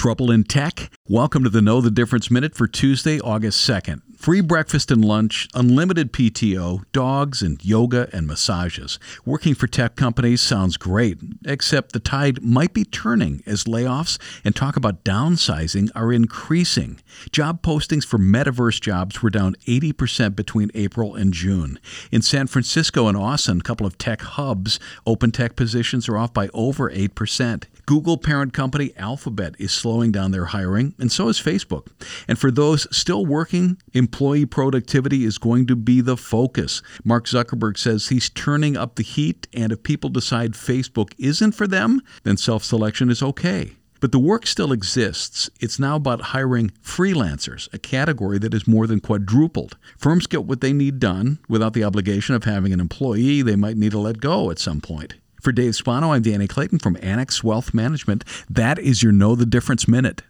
Trouble in tech? Welcome to the Know the Difference Minute for Tuesday, August 2nd. Free breakfast and lunch, unlimited PTO, dogs and yoga and massages. Working for tech companies sounds great, except the tide might be turning as layoffs and talk about downsizing are increasing. Job postings for metaverse jobs were down 80% between April and June. In San Francisco and Austin, a couple of tech hubs, open tech positions are off by over 8%. Google parent company Alphabet is slowing down their hiring, and so is Facebook. And for those still working, employee productivity is going to be the focus. Mark Zuckerberg says he's turning up the heat, and if people decide Facebook isn't for them, then self selection is okay. But the work still exists. It's now about hiring freelancers, a category that is more than quadrupled. Firms get what they need done without the obligation of having an employee they might need to let go at some point. For Dave Spano, I'm Danny Clayton from Annex Wealth Management. That is your Know the Difference Minute.